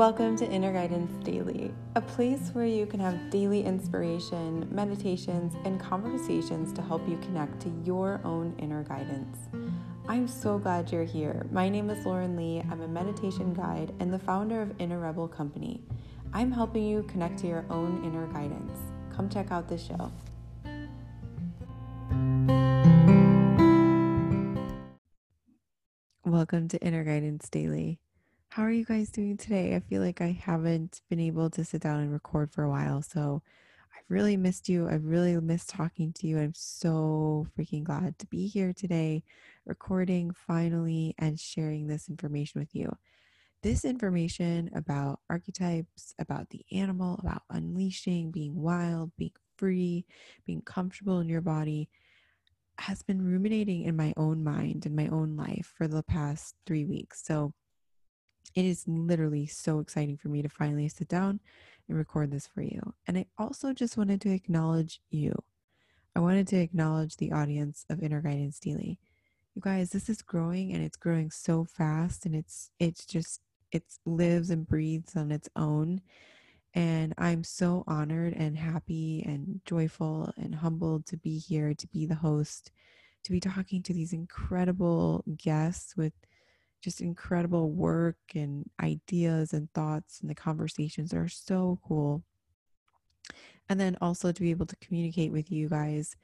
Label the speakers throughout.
Speaker 1: Welcome to Inner Guidance Daily, a place where you can have daily inspiration, meditations, and conversations to help you connect to your own inner guidance. I'm so glad you're here. My name is Lauren Lee. I'm a meditation guide and the founder of Inner Rebel Company. I'm helping you connect to your own inner guidance. Come check out the show. Welcome to Inner Guidance Daily. How are you guys doing today? I feel like I haven't been able to sit down and record for a while. So I've really missed you. I've really missed talking to you. I'm so freaking glad to be here today, recording finally and sharing this information with you. This information about archetypes, about the animal, about unleashing, being wild, being free, being comfortable in your body has been ruminating in my own mind in my own life for the past three weeks. So it is literally so exciting for me to finally sit down and record this for you. And I also just wanted to acknowledge you. I wanted to acknowledge the audience of Inner Guidance Daily. You guys, this is growing and it's growing so fast and it's it's just it lives and breathes on its own. And I'm so honored and happy and joyful and humbled to be here, to be the host, to be talking to these incredible guests with just incredible work and ideas and thoughts and the conversations are so cool. And then also to be able to communicate with you guys.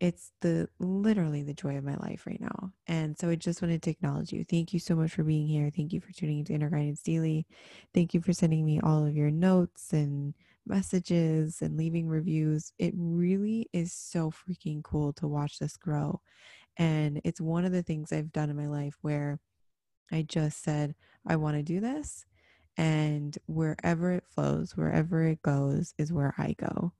Speaker 1: It's the literally the joy of my life right now. And so I just wanted to acknowledge you. Thank you so much for being here. Thank you for tuning into Inner Guidance Daily. Thank you for sending me all of your notes and messages and leaving reviews. It really is so freaking cool to watch this grow. And it's one of the things I've done in my life where I just said, I want to do this. And wherever it flows, wherever it goes, is where I go.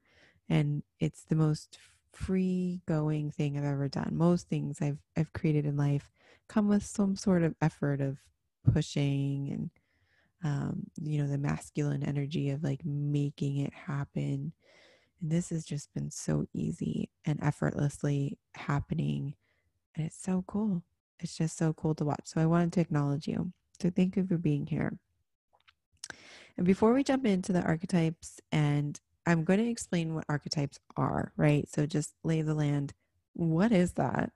Speaker 1: And it's the most free going thing I've ever done. Most things I've I've created in life come with some sort of effort of pushing and um, you know, the masculine energy of like making it happen. And this has just been so easy and effortlessly happening. And it's so cool it's just so cool to watch. So I wanted to acknowledge you. So thank you for being here. And before we jump into the archetypes, and I'm going to explain what archetypes are, right? So just lay the land. What is that?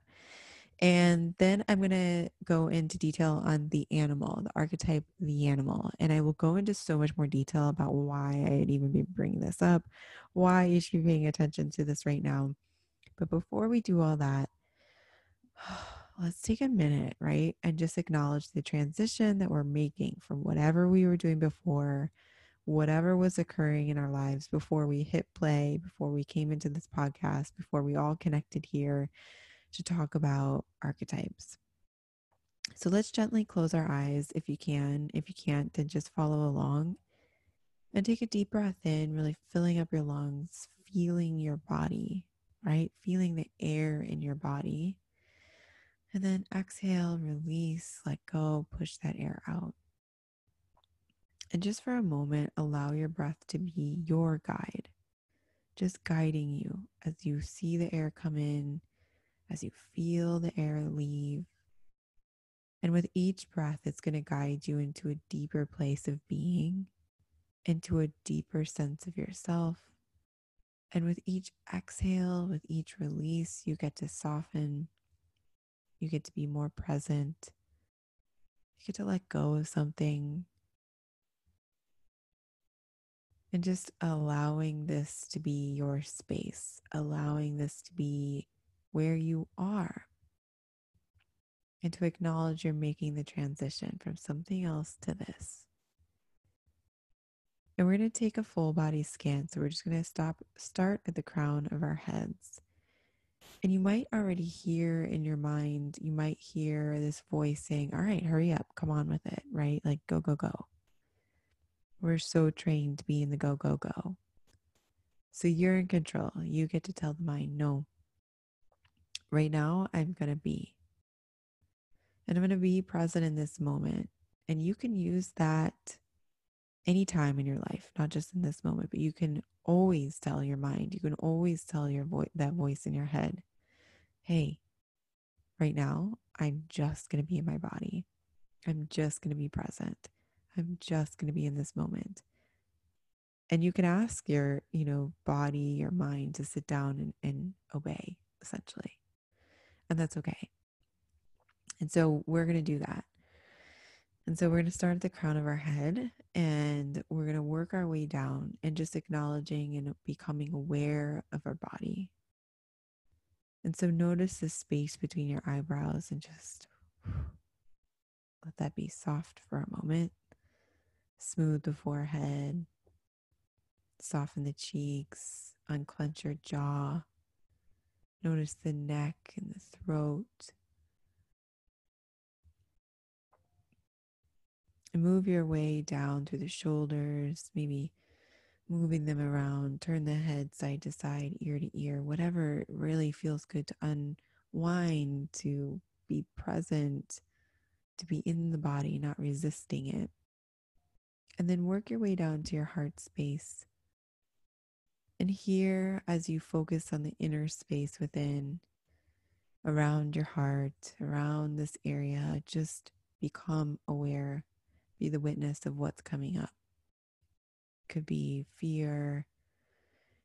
Speaker 1: And then I'm going to go into detail on the animal, the archetype, the animal. And I will go into so much more detail about why I'd even be bringing this up, why you should be paying attention to this right now. But before we do all that, let's take a minute, right? And just acknowledge the transition that we're making from whatever we were doing before, whatever was occurring in our lives before we hit play, before we came into this podcast, before we all connected here to talk about archetypes. So let's gently close our eyes if you can. If you can't, then just follow along and take a deep breath in, really filling up your lungs, feeling your body, right? Feeling the air in your body. And then exhale, release, let go, push that air out. And just for a moment, allow your breath to be your guide, just guiding you as you see the air come in, as you feel the air leave. And with each breath, it's going to guide you into a deeper place of being, into a deeper sense of yourself. And with each exhale, with each release, you get to soften you get to be more present. You get to let go of something. And just allowing this to be your space, allowing this to be where you are. And to acknowledge you're making the transition from something else to this. And we're going to take a full body scan. So we're just going to stop, start at the crown of our heads. And you might already hear in your mind, you might hear this voice saying, All right, hurry up, come on with it, right? Like, go, go, go. We're so trained to be in the go, go, go. So you're in control. You get to tell the mind, No, right now, I'm going to be. And I'm going to be present in this moment. And you can use that anytime in your life, not just in this moment, but you can always tell your mind, you can always tell your voice that voice in your head, hey, right now, I'm just going to be in my body. I'm just going to be present. I'm just going to be in this moment. And you can ask your, you know, body, your mind to sit down and, and obey, essentially. And that's okay. And so we're going to do that. And so we're going to start at the crown of our head and we're going to work our way down and just acknowledging and becoming aware of our body. And so notice the space between your eyebrows and just let that be soft for a moment. Smooth the forehead, soften the cheeks, unclench your jaw. Notice the neck and the throat. And move your way down through the shoulders, maybe moving them around. Turn the head side to side, ear to ear, whatever really feels good to unwind, to be present, to be in the body, not resisting it. And then work your way down to your heart space. And here, as you focus on the inner space within, around your heart, around this area, just become aware be the witness of what's coming up. Could be fear,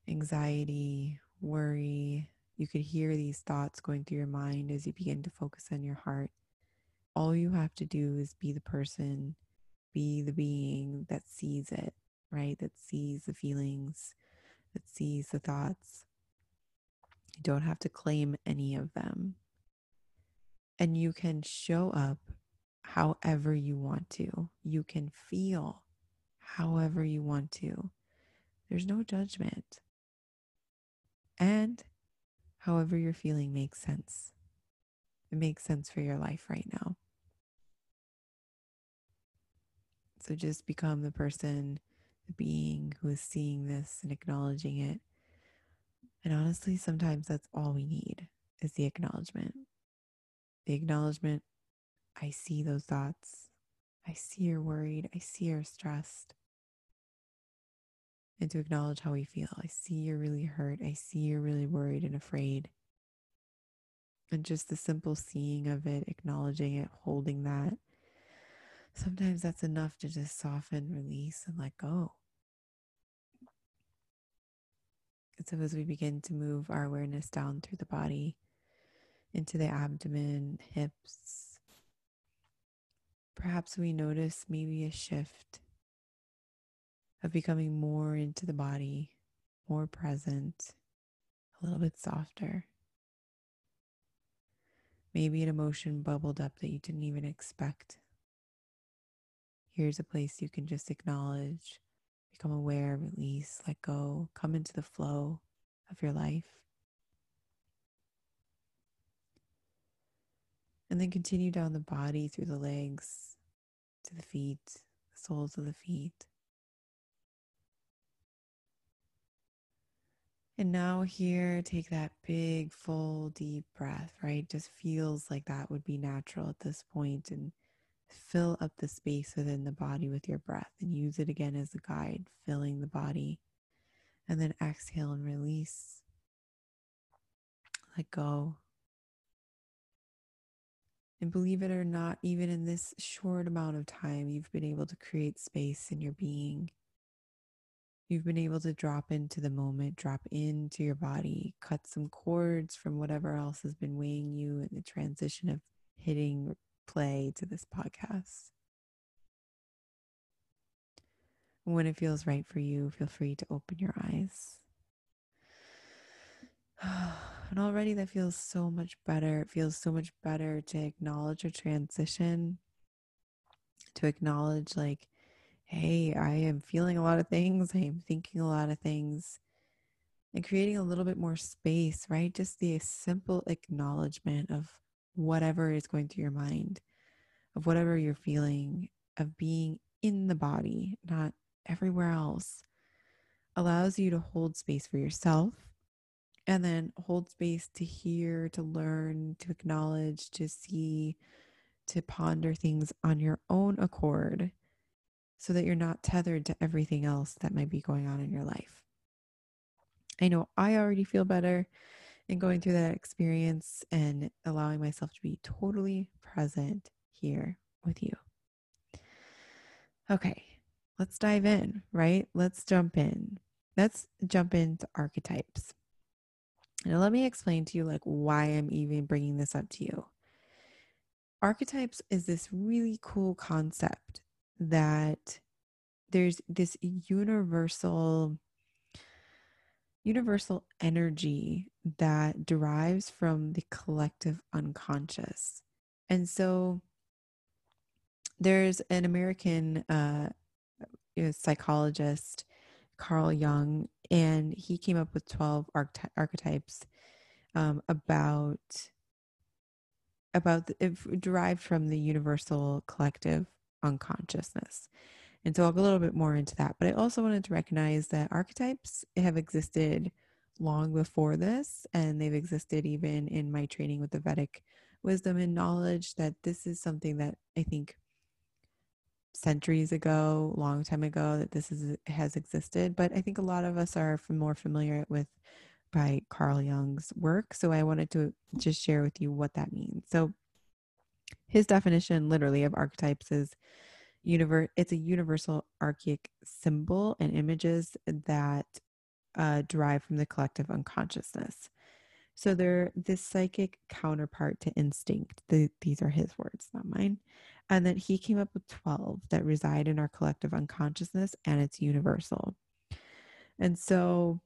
Speaker 1: anxiety, worry. You could hear these thoughts going through your mind as you begin to focus on your heart. All you have to do is be the person, be the being that sees it, right? That sees the feelings, that sees the thoughts. You don't have to claim any of them. And you can show up however you want to. You can feel however you want to. There's no judgment. And however you're feeling makes sense. It makes sense for your life right now. So just become the person, the being who is seeing this and acknowledging it. And honestly, sometimes that's all we need is the acknowledgement. The acknowledgement I see those thoughts. I see you're worried. I see you're stressed. And to acknowledge how we feel. I see you're really hurt. I see you're really worried and afraid. And just the simple seeing of it, acknowledging it, holding that. Sometimes that's enough to just soften, release, and let go. And so, as we begin to move our awareness down through the body into the abdomen, hips, Perhaps we notice maybe a shift of becoming more into the body, more present, a little bit softer. Maybe an emotion bubbled up that you didn't even expect. Here's a place you can just acknowledge, become aware, release, let go, come into the flow of your life. And then continue down the body through the legs to the feet, the soles of the feet. And now, here, take that big, full, deep breath, right? Just feels like that would be natural at this point, and fill up the space within the body with your breath and use it again as a guide, filling the body. And then exhale and release. Let go. And believe it or not, even in this short amount of time, you've been able to create space in your being. You've been able to drop into the moment, drop into your body, cut some cords from whatever else has been weighing you in the transition of hitting play to this podcast. When it feels right for you, feel free to open your eyes. And already that feels so much better. It feels so much better to acknowledge a transition, to acknowledge, like, hey, I am feeling a lot of things, I am thinking a lot of things, and creating a little bit more space, right? Just the simple acknowledgement of whatever is going through your mind, of whatever you're feeling, of being in the body, not everywhere else, allows you to hold space for yourself and then hold space to hear, to learn, to acknowledge, to see, to ponder things on your own accord so that you're not tethered to everything else that might be going on in your life. I know I already feel better in going through that experience and allowing myself to be totally present here with you. Okay, let's dive in, right? Let's jump in. Let's jump into archetypes. Now, let me explain to you like why I'm even bringing this up to you. Archetypes is this really cool concept that there's this universal universal energy that derives from the collective unconscious. And so there's an American uh, psychologist, Carl Jung, and he came up with 12 archety- archetypes um, about about the, derived from the universal collective unconsciousness. And so I'll go a little bit more into that. But I also wanted to recognize that archetypes have existed long before this, and they've existed even in my training with the Vedic wisdom and knowledge that this is something that I think centuries ago, long time ago, that this is has existed. But I think a lot of us are more familiar with by Carl Jung's work. So I wanted to just share with you what that means. So his definition literally of archetypes is universe it's a universal archaic symbol and images that uh, derive from the collective unconsciousness. So they're this psychic counterpart to instinct. The, these are his words not mine. And that he came up with 12 that reside in our collective unconsciousness and it's universal. And so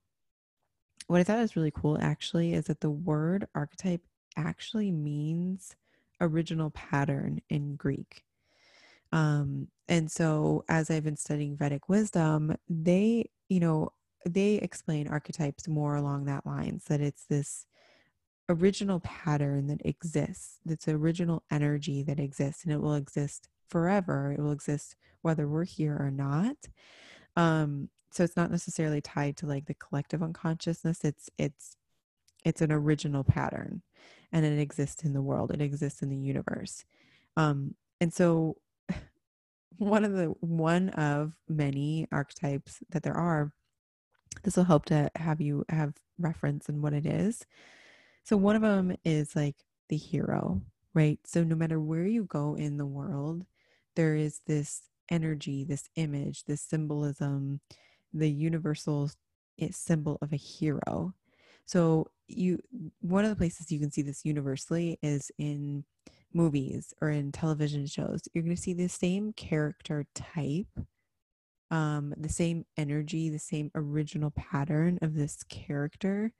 Speaker 1: what i thought was really cool actually is that the word archetype actually means original pattern in greek um, and so as I've been studying Vedic wisdom, they, you know, they explain archetypes more along that lines that it's this original pattern that exists, that's original energy that exists, and it will exist forever. It will exist whether we're here or not. Um, so it's not necessarily tied to like the collective unconsciousness. It's it's it's an original pattern and it exists in the world. It exists in the universe. Um, and so one of the one of many archetypes that there are this will help to have you have reference in what it is so one of them is like the hero right so no matter where you go in the world there is this energy this image this symbolism the universal eh, symbol of a hero so you one of the places you can see this universally is in movies or in television shows, you're going to see the same character type, um, the same energy, the same original pattern of this character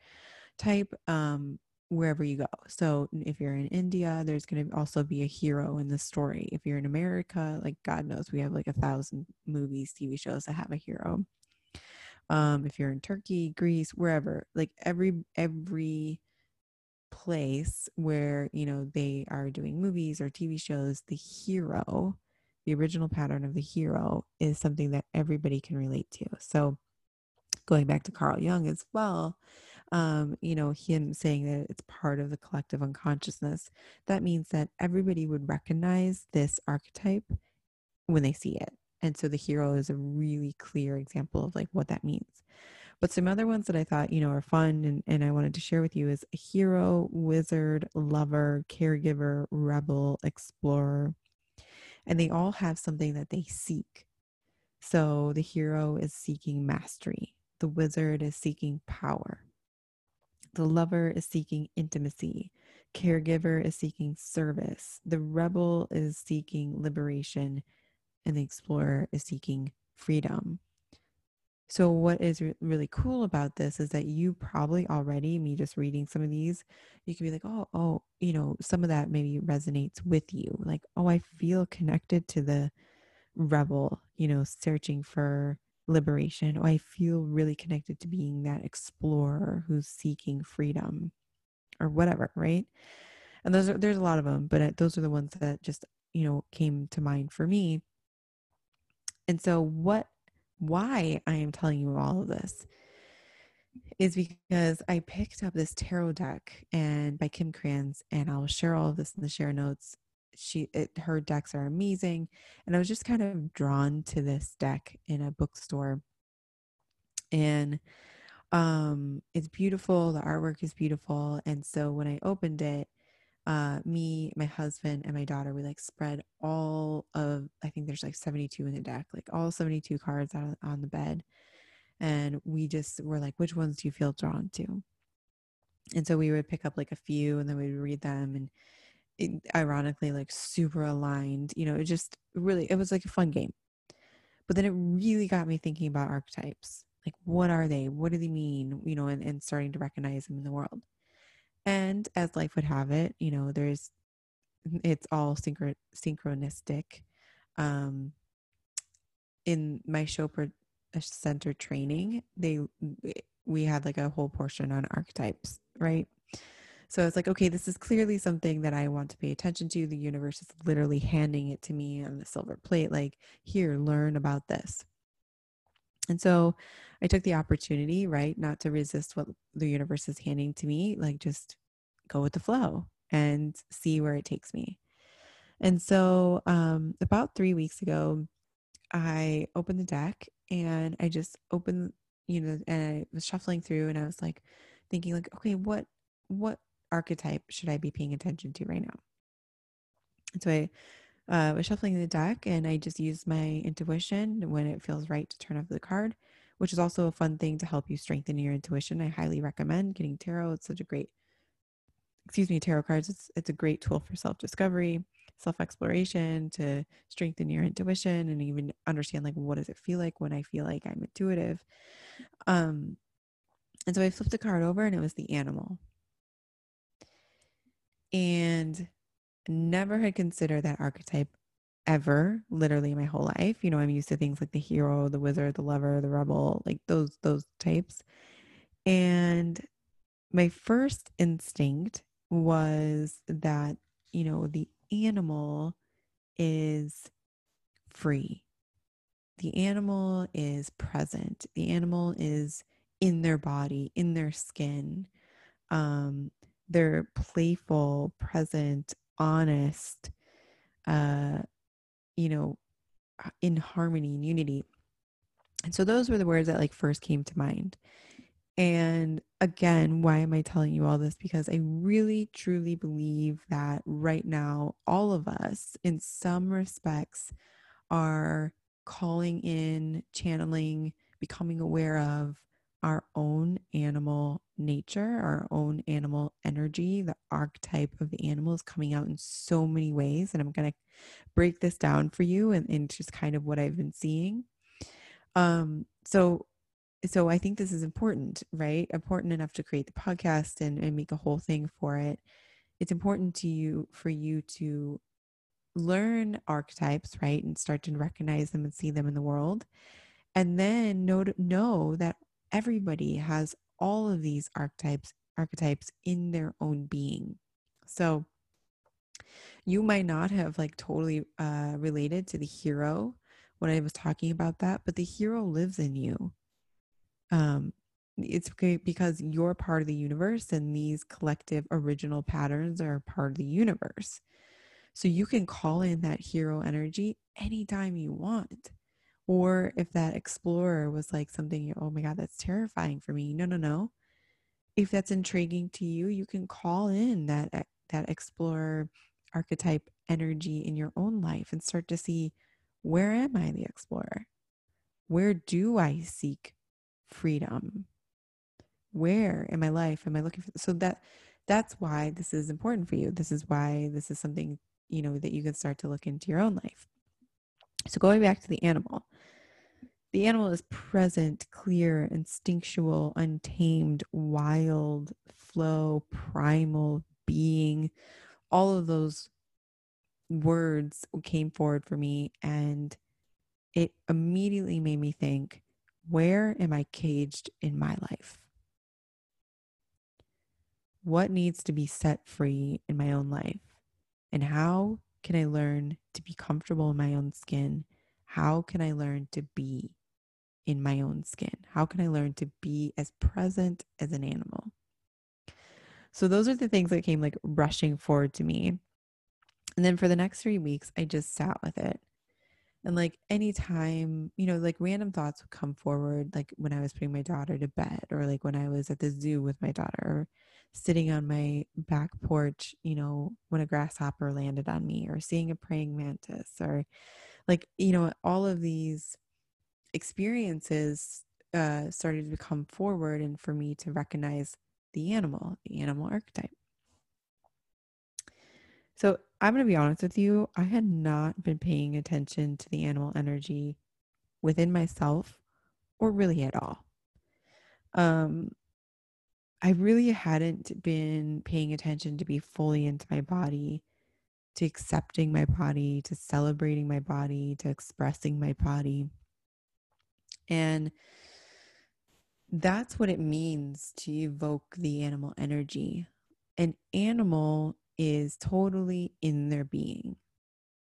Speaker 1: type um, wherever you go. So if you're in India, there's going to also be a hero in the story. If you're in America, like God knows, we have like a thousand movies, TV shows that have a hero. Um, if you're in Turkey, Greece, wherever, like every every place where you know they are doing movies or tv shows the hero the original pattern of the hero is something that everybody can relate to. So going back to carl jung as well um, you know him saying that it's part of the collective unconsciousness that means that everybody would recognize this archetype when they see it and so the hero is a really clear example of like what that means. But some other ones that I thought, you know, are fun and, and I wanted to share with you is a hero, wizard, lover, caregiver, rebel, explorer. And they all have something that they seek. So the hero is seeking mastery, the wizard is seeking power, the lover is seeking intimacy, caregiver is seeking service, the rebel is seeking liberation, and the explorer is seeking freedom. So, what is re- really cool about this is that you probably already, me just reading some of these, you can be like, oh, oh, you know, some of that maybe resonates with you. Like, oh, I feel connected to the rebel, you know, searching for liberation. Oh, I feel really connected to being that explorer who's seeking freedom or whatever, right? And those are, there's a lot of them, but uh, those are the ones that just, you know, came to mind for me. And so, what why I am telling you all of this is because I picked up this tarot deck and by Kim Krans, and I'll share all of this in the share notes. She, it, her decks are amazing, and I was just kind of drawn to this deck in a bookstore, and um, it's beautiful. The artwork is beautiful, and so when I opened it, uh, me, my husband, and my daughter, we like spread all of, I think there's like 72 in the deck, like all 72 cards on, on the bed. And we just were like, which ones do you feel drawn to? And so we would pick up like a few and then we'd read them and it, ironically, like super aligned. You know, it just really, it was like a fun game. But then it really got me thinking about archetypes. Like, what are they? What do they mean? You know, and, and starting to recognize them in the world. And as life would have it, you know, there's it's all synchro- synchronistic. Um, in my Chopra center training, they we had like a whole portion on archetypes, right? So it's like, okay, this is clearly something that I want to pay attention to. The universe is literally handing it to me on the silver plate, like, here, learn about this. And so I took the opportunity, right, not to resist what the universe is handing to me, like just go with the flow and see where it takes me. And so um, about three weeks ago, I opened the deck and I just opened, you know, and I was shuffling through and I was like thinking like, okay, what, what archetype should I be paying attention to right now? And so I uh, was shuffling the deck and I just used my intuition when it feels right to turn off the card, which is also a fun thing to help you strengthen your intuition. I highly recommend getting tarot. It's such a great, excuse me, tarot cards. It's, it's a great tool for self discovery, self exploration, to strengthen your intuition and even understand like what does it feel like when I feel like I'm intuitive. Um, and so I flipped the card over and it was the animal. And never had considered that archetype ever literally my whole life. You know i'm used to things like the hero the wizard the lover the rebel like those those types. And my first instinct was that you know the animal is free. The animal is present. The animal is in their body in their skin. Um they're playful present honest, uh, you know, uh, in harmony and unity. And so those were the words that like first came to mind. And again, why am I telling you all this? Because I really truly believe that right now, all of us, in some respects, are calling in, channeling, becoming aware of our own animal nature, our own animal energy, the archetype of the animal is coming out in so many ways. And I'm going to break this down for you and, and just kind of what I've been seeing. Um, so, so I think this is important, right? Important enough to create the podcast and, and make a whole thing for it. It's important to you for you to learn archetypes, right? And start to recognize them and see them in the world. And then know, know that everybody has all of these archetypes archetypes in their own being. So you might not have like totally uh, related to the hero when I was talking about that, but the hero lives in you. Um, it's because you're part of the universe and these collective original patterns are part of the universe. So you can call in that hero energy anytime you want. Or if that explorer was like something, oh my God, that's terrifying for me. No, no, no. If that's intriguing to you, you can call in that that explorer archetype energy in your own life and start to see where am I the explorer? Where do I seek freedom? Where in my life am I looking for? So that that's why this is important for you. This is why this is something you know that you can start to look into your own life. So going back to the animal, the animal is present, clear, instinctual, untamed, wild, flow, primal, being. All of those words came forward for me, and it immediately made me think where am I caged in my life? What needs to be set free in my own life? And how can I learn to be comfortable in my own skin? How can I learn to be in my own skin? How can I learn to be as present as an animal? So, those are the things that came like rushing forward to me. And then for the next three weeks, I just sat with it. And like anytime, you know, like random thoughts would come forward, like when I was putting my daughter to bed, or like when I was at the zoo with my daughter, or sitting on my back porch, you know, when a grasshopper landed on me, or seeing a praying mantis, or like, you know, all of these experiences uh, started to come forward and for me to recognize the animal, the animal archetype. So I'm going to be honest with you. I had not been paying attention to the animal energy within myself or really at all. Um, I really hadn't been paying attention to be fully into my body, to accepting my body, to celebrating my body, to expressing my body. And that's what it means to evoke the animal energy. An animal is totally in their being,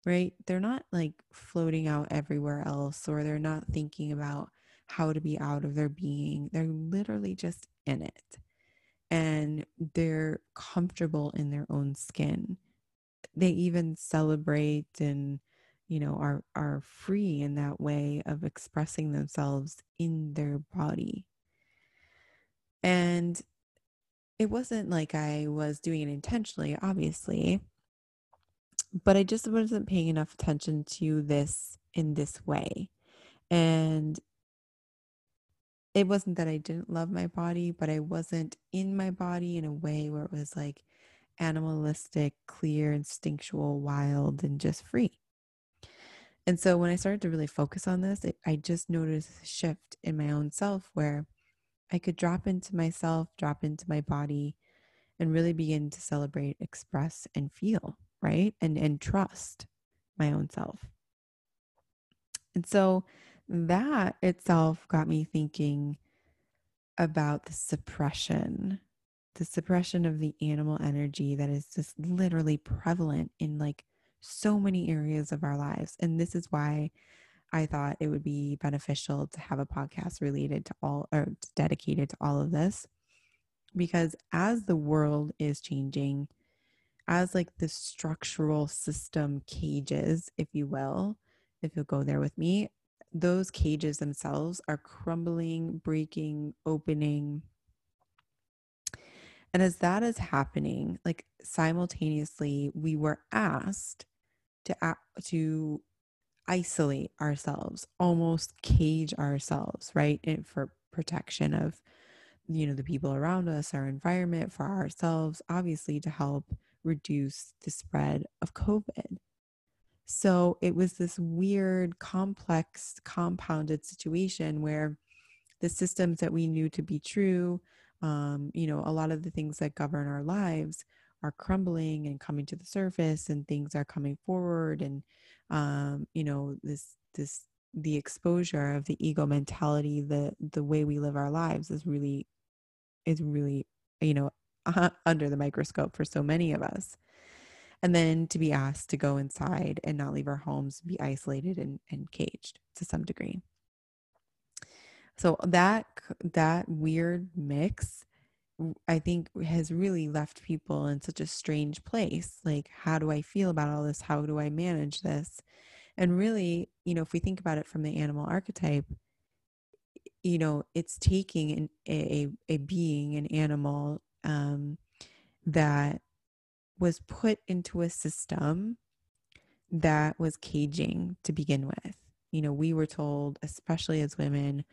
Speaker 1: right? They're not like floating out everywhere else or they're not thinking about how to be out of their being. They're literally just in it and they're comfortable in their own skin. They even celebrate and you know are are free in that way of expressing themselves in their body. And it wasn't like I was doing it intentionally, obviously, but I just wasn't paying enough attention to this in this way. And it wasn't that I didn't love my body, but I wasn't in my body in a way where it was like animalistic, clear, instinctual, wild, and just free. And so when I started to really focus on this, it, I just noticed a shift in my own self where I could drop into myself, drop into my body, and really begin to celebrate, express, and feel, right? And and trust my own self. And so that itself got me thinking about the suppression, the suppression of the animal energy that is just literally prevalent in like so many areas of our lives. And this is why I thought it would be beneficial to have a podcast related to all or dedicated to all of this. Because as the world is changing, as like the structural system cages, if you will, if you'll go there with me, those cages themselves are crumbling, breaking, opening. And as that is happening, like simultaneously, we were asked to to isolate ourselves, almost cage ourselves, right? And for protection of, you know, the people around us, our environment, for ourselves, obviously to help reduce the spread of COVID. So it was this weird, complex, compounded situation where the systems that we knew to be true, um, you know, a lot of the things that govern our lives are crumbling and coming to the surface and things are coming forward and um, you know this this the exposure of the ego mentality the the way we live our lives is really is really you know under the microscope for so many of us. And then to be asked to go inside and not leave our homes be isolated and, and caged to some degree. So that that weird mix I think has really left people in such a strange place. Like, how do I feel about all this? How do I manage this? And really, you know, if we think about it from the animal archetype, you know, it's taking an, a, a being, an animal um, that was put into a system that was caging to begin with. You know, we were told, especially as women,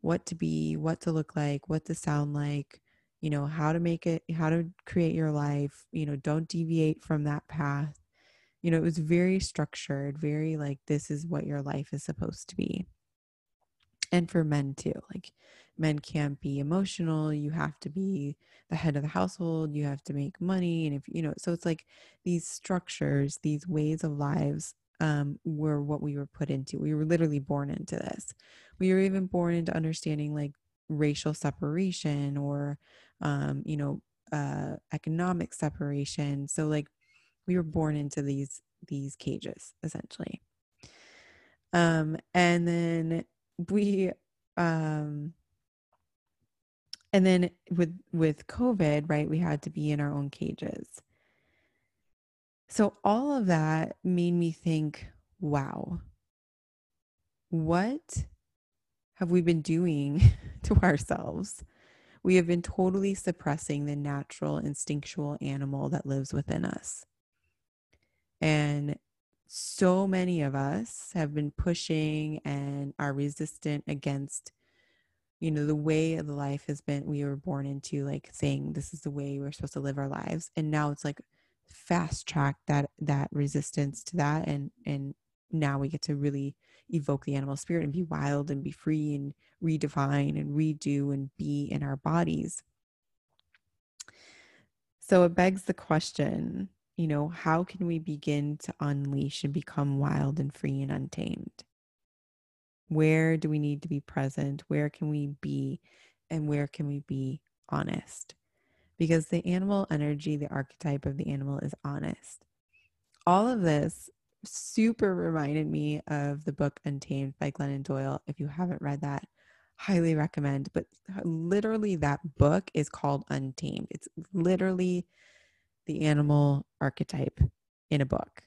Speaker 1: what to be, what to look like, what to sound like, you know how to make it how to create your life you know don't deviate from that path. You know it was very structured very like this is what your life is supposed to be. And for men too like men can't be emotional you have to be the head of the household you have to make money and if you know so it's like these structures these ways of lives um, were what we were put into. We were literally born into this. We were even born into understanding like racial separation or um, you know, uh, economic separation. So like we were born into these these cages essentially. Um, and then we um and then with with covid right we had to be in our own cages so all of that made me think wow what have we been doing to ourselves? We have been totally suppressing the natural instinctual animal that lives within us. And so many of us have been pushing and are resistant against you know the way of the life has been we were born into like saying this is the way we're supposed to live our lives and now it's like fast track that that resistance to that and and now we get to really evoke the animal spirit and be wild and be free and redefine and redo and be in our bodies so it begs the question you know how can we begin to unleash and become wild and free and untamed where do we need to be present? Where can we be? And where can we be honest? Because the animal energy, the archetype of the animal is honest. All of this super reminded me of the book Untamed by Glennon Doyle. If you haven't read that, highly recommend. But literally, that book is called Untamed. It's literally the animal archetype in a book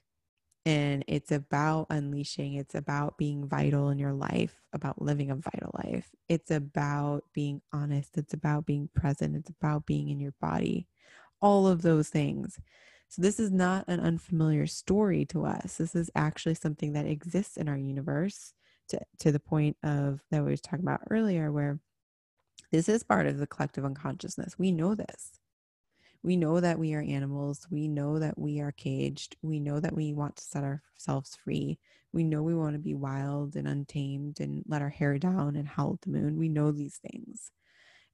Speaker 1: and it's about unleashing it's about being vital in your life about living a vital life it's about being honest it's about being present it's about being in your body all of those things so this is not an unfamiliar story to us this is actually something that exists in our universe to, to the point of that we were talking about earlier where this is part of the collective unconsciousness we know this we know that we are animals. We know that we are caged. We know that we want to set ourselves free. We know we want to be wild and untamed and let our hair down and howl at the moon. We know these things.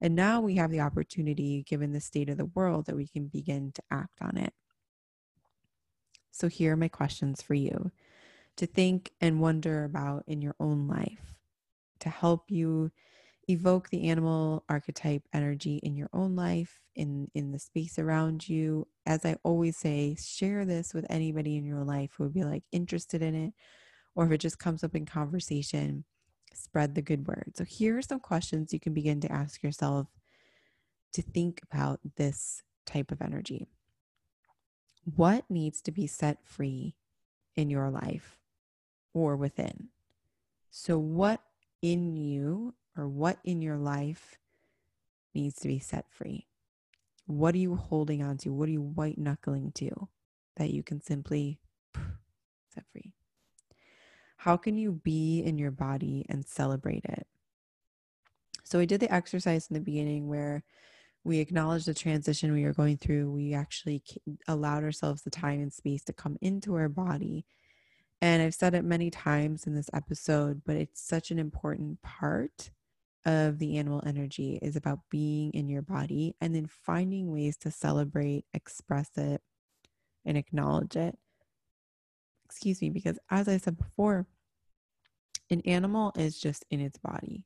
Speaker 1: And now we have the opportunity, given the state of the world, that we can begin to act on it. So, here are my questions for you to think and wonder about in your own life to help you evoke the animal archetype energy in your own life in in the space around you. As i always say share this with anybody in your life who would be like interested in it or if it just comes up in conversation spread the good word. So here are some questions you can begin to ask yourself to think about this type of energy what needs to be set free in your life or within so what in you or what in your life needs to be set free? What are you holding on to? What are you white knuckling to that you can simply set free? How can you be in your body and celebrate it? So, I did the exercise in the beginning where we acknowledged the transition we were going through. We actually allowed ourselves the time and space to come into our body. And I've said it many times in this episode, but it's such an important part of the animal energy is about being in your body and then finding ways to celebrate, express it, and acknowledge it. Excuse me, because as I said before, an animal is just in its body.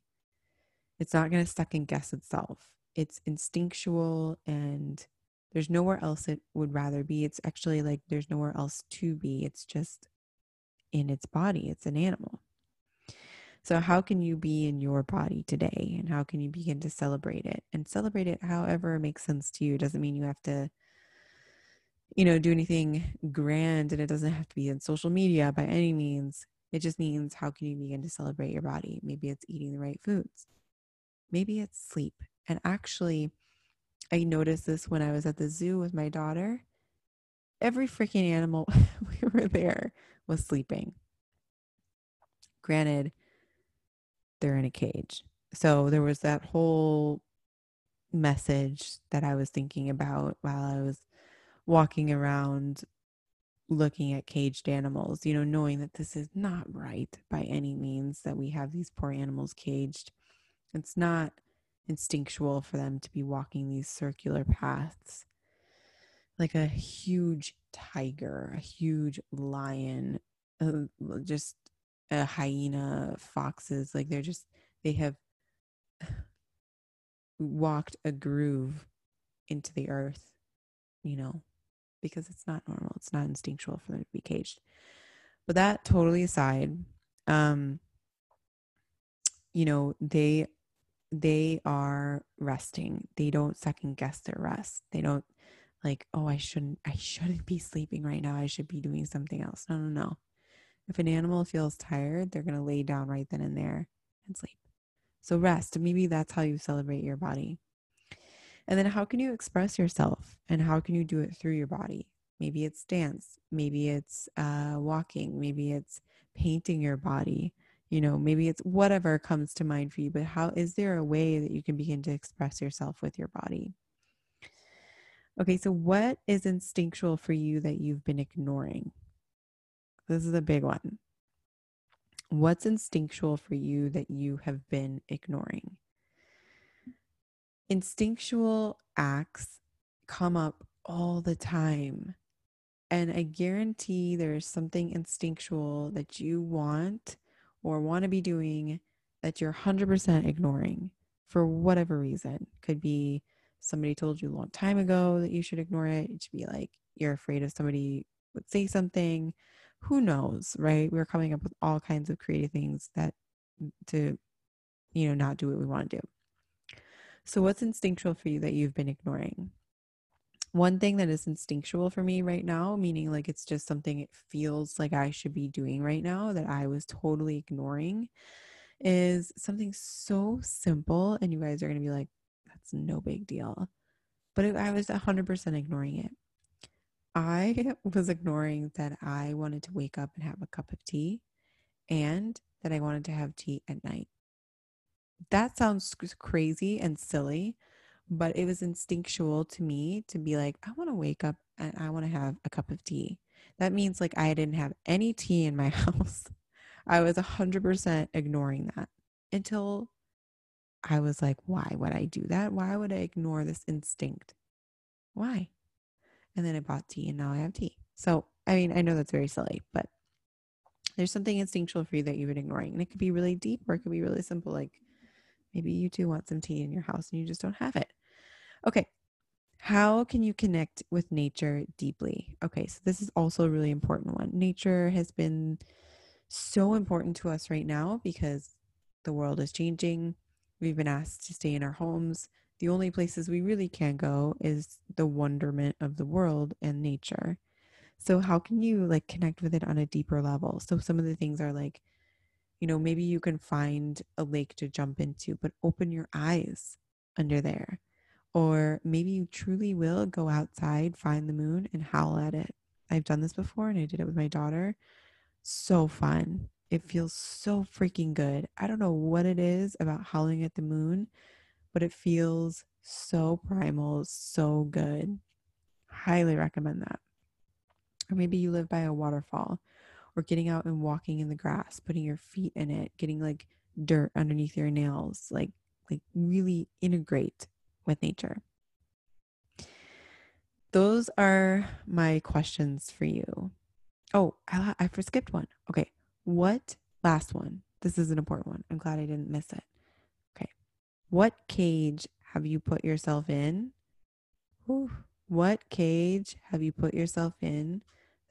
Speaker 1: It's not going to second guess itself. It's instinctual and there's nowhere else it would rather be. It's actually like there's nowhere else to be. It's just in its body. It's an animal. So, how can you be in your body today? And how can you begin to celebrate it? And celebrate it however makes sense to you. It doesn't mean you have to, you know, do anything grand and it doesn't have to be in social media by any means. It just means how can you begin to celebrate your body? Maybe it's eating the right foods, maybe it's sleep. And actually, I noticed this when I was at the zoo with my daughter. Every freaking animal we were there was sleeping. Granted, they're in a cage. So there was that whole message that I was thinking about while I was walking around looking at caged animals, you know, knowing that this is not right by any means that we have these poor animals caged. It's not instinctual for them to be walking these circular paths. Like a huge tiger, a huge lion, uh, just a hyena, foxes, like they're just they have walked a groove into the earth, you know, because it's not normal. It's not instinctual for them to be caged. But that totally aside, um, you know, they they are resting. They don't second guess their rest. They don't like, oh, I shouldn't I shouldn't be sleeping right now. I should be doing something else. No, no, no If an animal feels tired, they're going to lay down right then and there and sleep. So rest. Maybe that's how you celebrate your body. And then how can you express yourself and how can you do it through your body? Maybe it's dance, maybe it's uh, walking, maybe it's painting your body, you know, maybe it's whatever comes to mind for you. But how is there a way that you can begin to express yourself with your body? Okay, so what is instinctual for you that you've been ignoring? This is a big one. What's instinctual for you that you have been ignoring? Instinctual acts come up all the time. And I guarantee there's something instinctual that you want or want to be doing that you're 100% ignoring for whatever reason. Could be somebody told you a long time ago that you should ignore it. It should be like you're afraid of somebody would say something. Who knows, right? We're coming up with all kinds of creative things that mm, to, you know, not do what we want to do. So, what's instinctual for you that you've been ignoring? One thing that is instinctual for me right now, meaning like it's just something it feels like I should be doing right now that I was totally ignoring, is something so simple. And you guys are going to be like, that's no big deal. But I was 100% ignoring it. I was ignoring that I wanted to wake up and have a cup of tea and that I wanted to have tea at night. That sounds crazy and silly, but it was instinctual to me to be like, I want to wake up and I want to have a cup of tea. That means like I didn't have any tea in my house. I was 100% ignoring that until I was like, why would I do that? Why would I ignore this instinct? Why? And then I bought tea and now I have tea. So, I mean, I know that's very silly, but there's something instinctual for you that you've been ignoring. And it could be really deep or it could be really simple. Like maybe you do want some tea in your house and you just don't have it. Okay. How can you connect with nature deeply? Okay. So, this is also a really important one. Nature has been so important to us right now because the world is changing We've been asked to stay in our homes. The only places we really can go is the wonderment of the world and nature. So how can you like connect with it on a deeper level? So some of the things are like, you know, maybe you can find a lake to jump into, but open your eyes under there. Or maybe you truly will go outside, find the moon, and howl at it. I've done this before and I did it with my daughter. So fun. It feels so freaking good. I don't know what it is about howling at the moon, but it feels so primal, so good. Highly recommend that. Or maybe you live by a waterfall or getting out and walking in the grass, putting your feet in it, getting like dirt underneath your nails, like like really integrate with nature. Those are my questions for you. Oh, I, I skipped one. Okay. What, last one, this is an important one. I'm glad I didn't miss it. Okay. What cage have you put yourself in? What cage have you put yourself in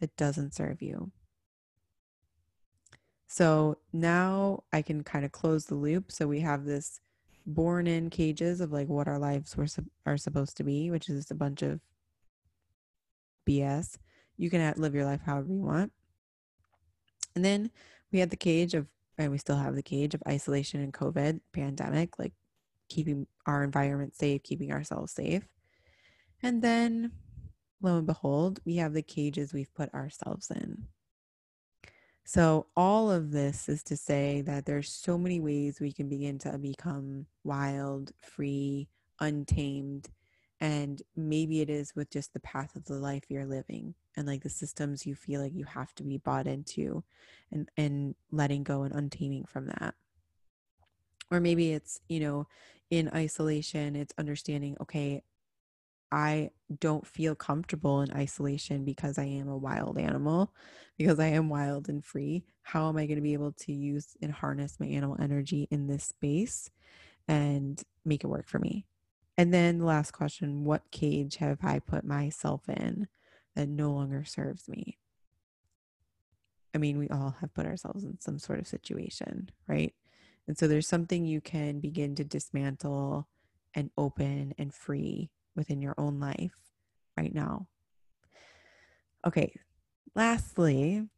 Speaker 1: that doesn't serve you? So now I can kind of close the loop. So we have this born in cages of like what our lives were are supposed to be, which is a bunch of BS. You can live your life however you want. And then we had the cage of, and we still have the cage of isolation and COVID pandemic, like keeping our environment safe, keeping ourselves safe. And then lo and behold, we have the cages we've put ourselves in. So, all of this is to say that there's so many ways we can begin to become wild, free, untamed, and maybe it is with just the path of the life you're living and like the systems you feel like you have to be bought into and and letting go and untaming from that. Or maybe it's you know in isolation it's understanding okay i don't feel comfortable in isolation because i am a wild animal because i am wild and free how am i going to be able to use and harness my animal energy in this space and make it work for me and then the last question What cage have I put myself in that no longer serves me? I mean, we all have put ourselves in some sort of situation, right? And so there's something you can begin to dismantle and open and free within your own life right now. Okay, lastly,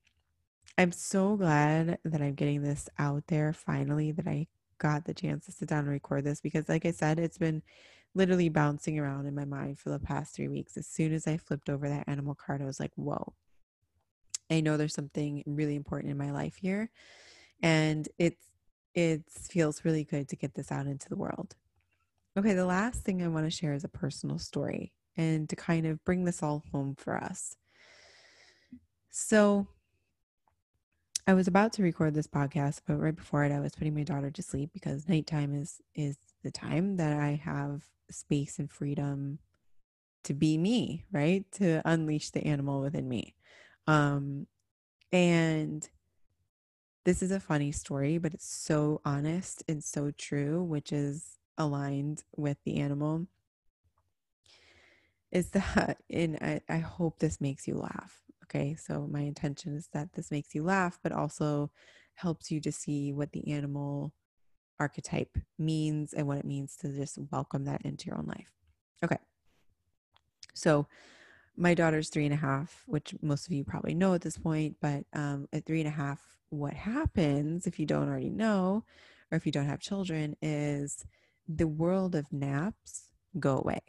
Speaker 1: I'm so glad that I'm getting this out there finally, that I got the chance to sit down and record this because, like I said, it's been literally bouncing around in my mind for the past three weeks. As soon as I flipped over that animal card, I was like, whoa, I know there's something really important in my life here. And it's, it feels really good to get this out into the world. Okay, the last thing I want to share is a personal story and to kind of bring this all home for us. So, I was about to record this podcast, but right before it, I was putting my daughter to sleep because nighttime is is the time that I have space and freedom to be me, right? To unleash the animal within me. Um, and this is a funny story, but it's so honest and so true, which is aligned with the animal. Is that, and I, I hope this makes you laugh. Okay, so my intention is that this makes you laugh, but also helps you to see what the animal archetype means and what it means to just welcome that into your own life. Okay, so my daughter's three and a half, which most of you probably know at this point, but um, at three and a half, what happens if you don't already know, or if you don't have children, is the world of naps go away.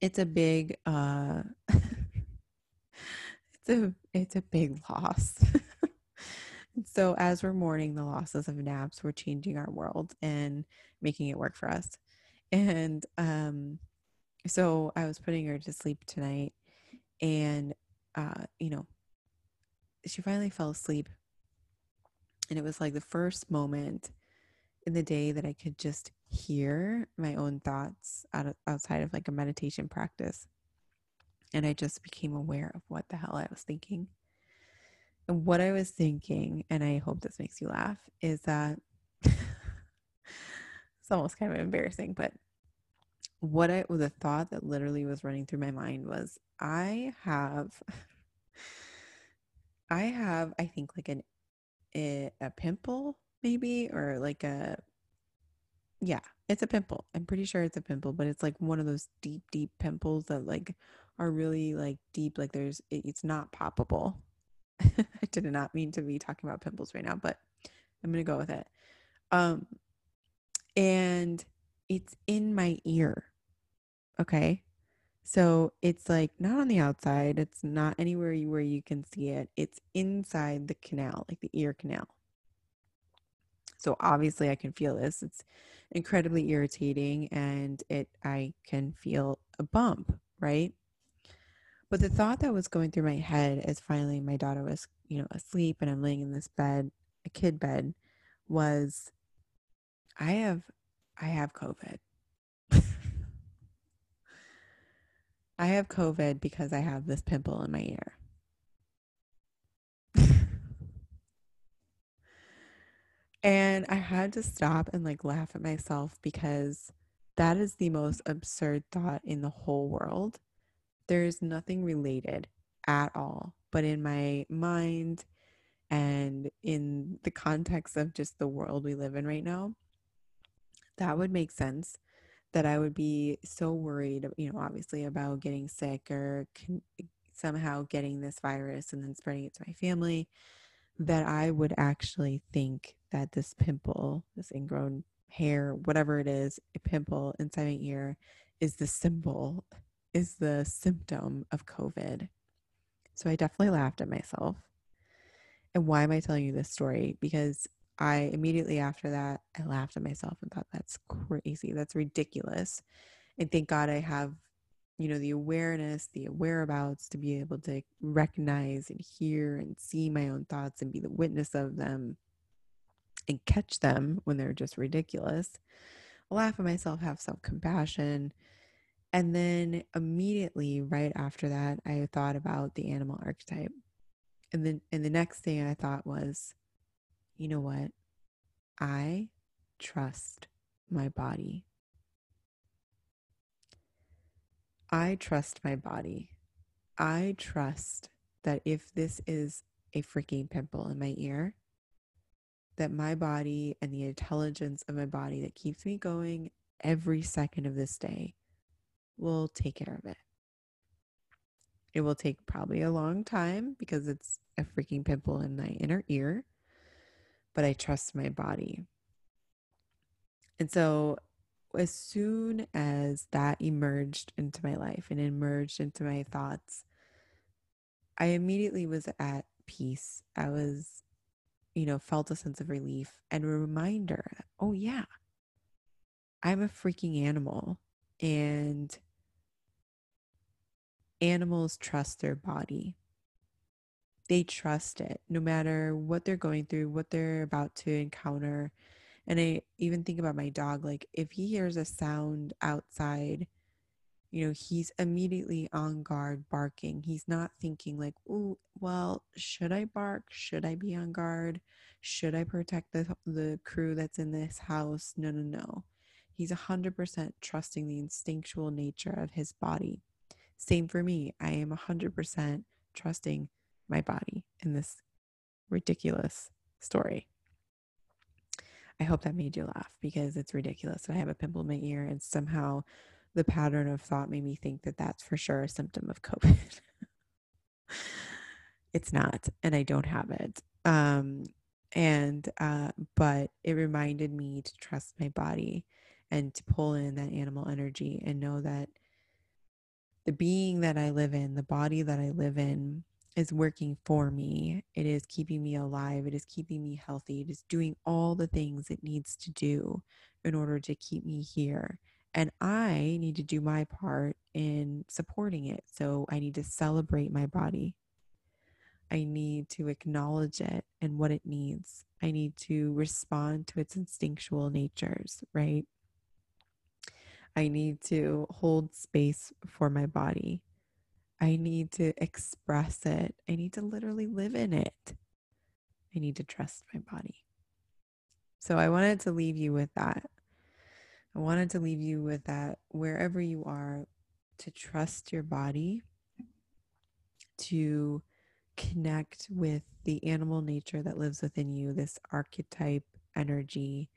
Speaker 1: It's a big uh, it's a it's a big loss. so as we're mourning the losses of naps, we're changing our world and making it work for us. And um, so I was putting her to sleep tonight, and uh, you know, she finally fell asleep, and it was like the first moment in the day that I could just hear my own thoughts out of, outside of like a meditation practice and I just became aware of what the hell I was thinking. And what I was thinking, and I hope this makes you laugh, is that it's almost kind of embarrassing, but what I the thought that literally was running through my mind was I have I have I think like an a, a pimple maybe or like a yeah, it's a pimple. I'm pretty sure it's a pimple, but it's like one of those deep deep pimples that like are really like deep like there's it, it's not poppable. I did not mean to be talking about pimples right now but i'm gonna go with it. Um and it's in my ear okay? So it's like not on the outside it's not anywhere where you can see it. It's inside the canal like the ear canal so obviously i can feel this it's incredibly irritating and it i can feel a bump right but the thought that was going through my head as finally my daughter was, you know, asleep and I'm laying in this bed, a kid bed, was I have I have COVID. I have COVID because I have this pimple in my ear. And I had to stop and like laugh at myself because that is the most absurd thought in the whole world there's nothing related at all. But in my mind and in the context of just the world we live in right now, that would make sense that I would be so worried, you know, obviously about getting sick or con- somehow getting this virus and then spreading it to my family, that I would actually think that this pimple, this ingrown hair, whatever it is, a pimple inside my ear is the symbol is the symptom of COVID. So I definitely laughed at myself. And why am I telling you this story? Because I immediately after that, I laughed at myself and thought, that's crazy. That's ridiculous. And thank God I have, you know, the awareness, the whereabouts to be able to recognize and hear and see my own thoughts and be the witness of them and catch them when they're just ridiculous. Laugh at myself, have self compassion, and then immediately right after that, I thought about the animal archetype. And then and the next thing I thought was, you know what? I trust my body. I trust my body. I trust that if this is a freaking pimple in my ear, that my body and the intelligence of my body that keeps me going every second of this day will take care of it. It will take probably a long time because it's a freaking pimple in my inner ear, but I trust my body. And so, as soon as that emerged into my life and emerged into my thoughts, I immediately was at peace. I was, you know, felt a sense of relief and a reminder oh, yeah, I'm a freaking animal. And animals trust their body. They trust it no matter what they're going through, what they're about to encounter. And I even think about my dog like, if he hears a sound outside, you know, he's immediately on guard barking. He's not thinking, like, oh, well, should I bark? Should I be on guard? Should I protect the, the crew that's in this house? No, no, no. He's 100% trusting the instinctual nature of his body. Same for me. I am 100% trusting my body in this ridiculous story. I hope that made you laugh because it's ridiculous that I have a pimple in my ear and somehow the pattern of thought made me think that that's for sure a symptom of COVID. it's not, and I don't have it. Um, and uh, but it reminded me to trust my body and to pull in that animal energy and know that the being that I live in, the body that I live in, is working for me. It is keeping me alive. It is keeping me healthy. It is doing all the things it needs to do in order to keep me here. And I need to do my part in supporting it. So I need to celebrate my body. I need to acknowledge it and what it needs. I need to respond to its instinctual natures, right? I need to hold space for my body. I need to express it. I need to literally live in it. I need to trust my body. So I wanted to leave you with that. I wanted to leave you with that wherever you are, to trust your body, to connect with the animal nature that lives within you, this archetype energy,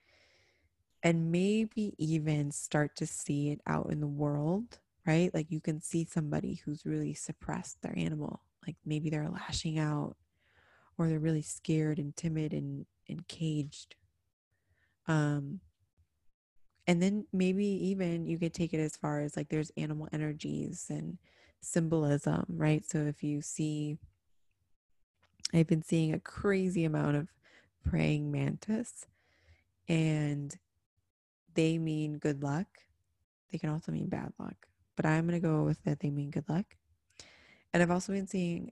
Speaker 1: and maybe even start to see it out in the world right? Like you can see somebody who's really suppressed their animal, like maybe they're lashing out or they're really scared and timid and, and caged. Um, and then maybe even you could take it as far as like there's animal energies and symbolism, right? So if you see, I've been seeing a crazy amount of praying mantis, and they mean good luck. They can also mean bad luck but I'm going to go with that they mean good luck. And I've also been seeing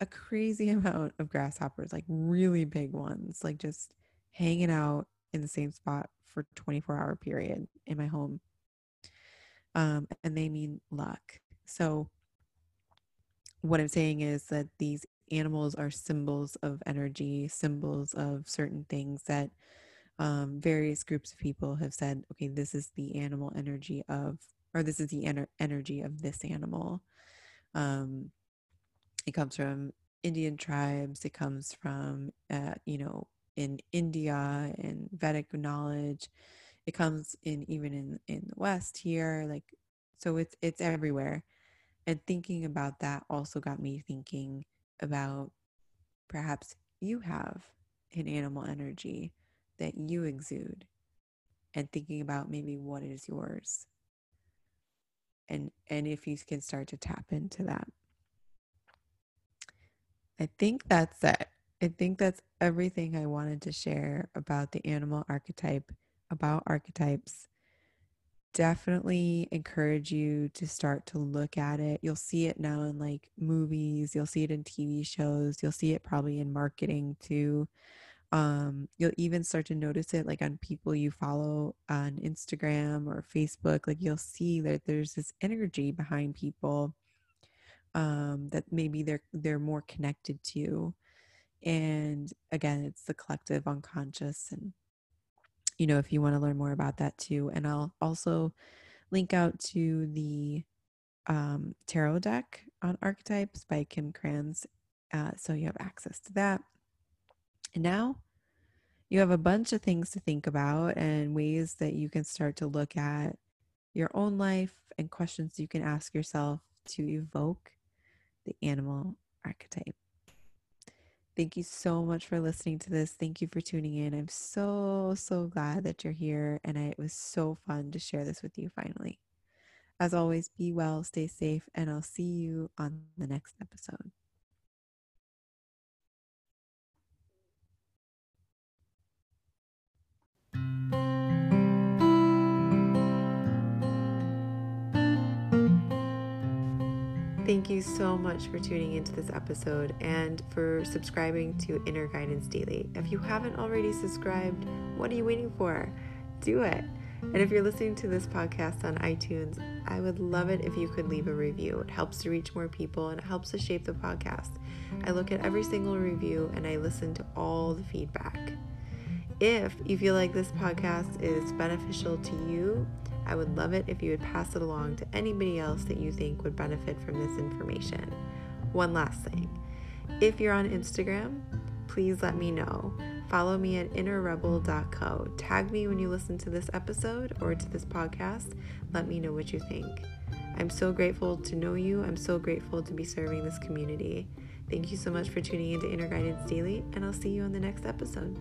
Speaker 1: a crazy amount of grasshoppers, like really big ones, like just hanging out in the same spot for 24 hour period in my home. Um, and they mean luck. So what I'm saying is that these animals are symbols of energy, symbols of certain things that um, various groups of people have said, okay, this is the animal energy of or this is the ener- energy of this animal. Um, it comes from Indian tribes. It comes from, uh, you know, in India and Vedic knowledge. It comes in even in in the West here, like so. It's it's everywhere. And thinking about that also got me thinking about perhaps you have an animal energy that you exude, and thinking about maybe what is yours and and if you can start to tap into that. I think that's it. I think that's everything i wanted to share about the animal archetype about archetypes. Definitely encourage you to start to look at it. You'll see it now in like movies you'll see it in tv shows you'll see it probably in marketing too um, you'll even start to notice it like on people you follow on Instagram or Facebook. Like you'll see that there's this energy behind people um, that maybe they're they're more connected to. And again, it's the collective unconscious. And you know, if you want to learn more about that too, and I'll also link out to the um, tarot deck on archetypes by Kim Krans, uh, so you have access to that. And now you have a bunch of things to think about and ways that you can start to look at your own life and questions you can ask yourself to evoke the animal archetype. Thank you so much for listening to this. Thank you for tuning in. I'm so, so glad that you're here. And I, it was so fun to share this with you finally. As always, be well, stay safe, and I'll see you on the next episode. Thank you so much for tuning into this episode and for subscribing to Inner Guidance Daily. If you haven't already subscribed, what are you waiting for? Do it. And if you're listening to this podcast on iTunes, I would love it if you could leave a review. It helps to reach more people and it helps to shape the podcast. I look at every single review and I listen to all the feedback. If you feel like this podcast is beneficial to you, I would love it if you would pass it along to anybody else that you think would benefit from this information. One last thing if you're on Instagram, please let me know. Follow me at innerrebel.co. Tag me when you listen to this episode or to this podcast. Let me know what you think. I'm so grateful to know you. I'm so grateful to be serving this community. Thank you so much for tuning into Inner Guidance Daily, and I'll see you on the next episode.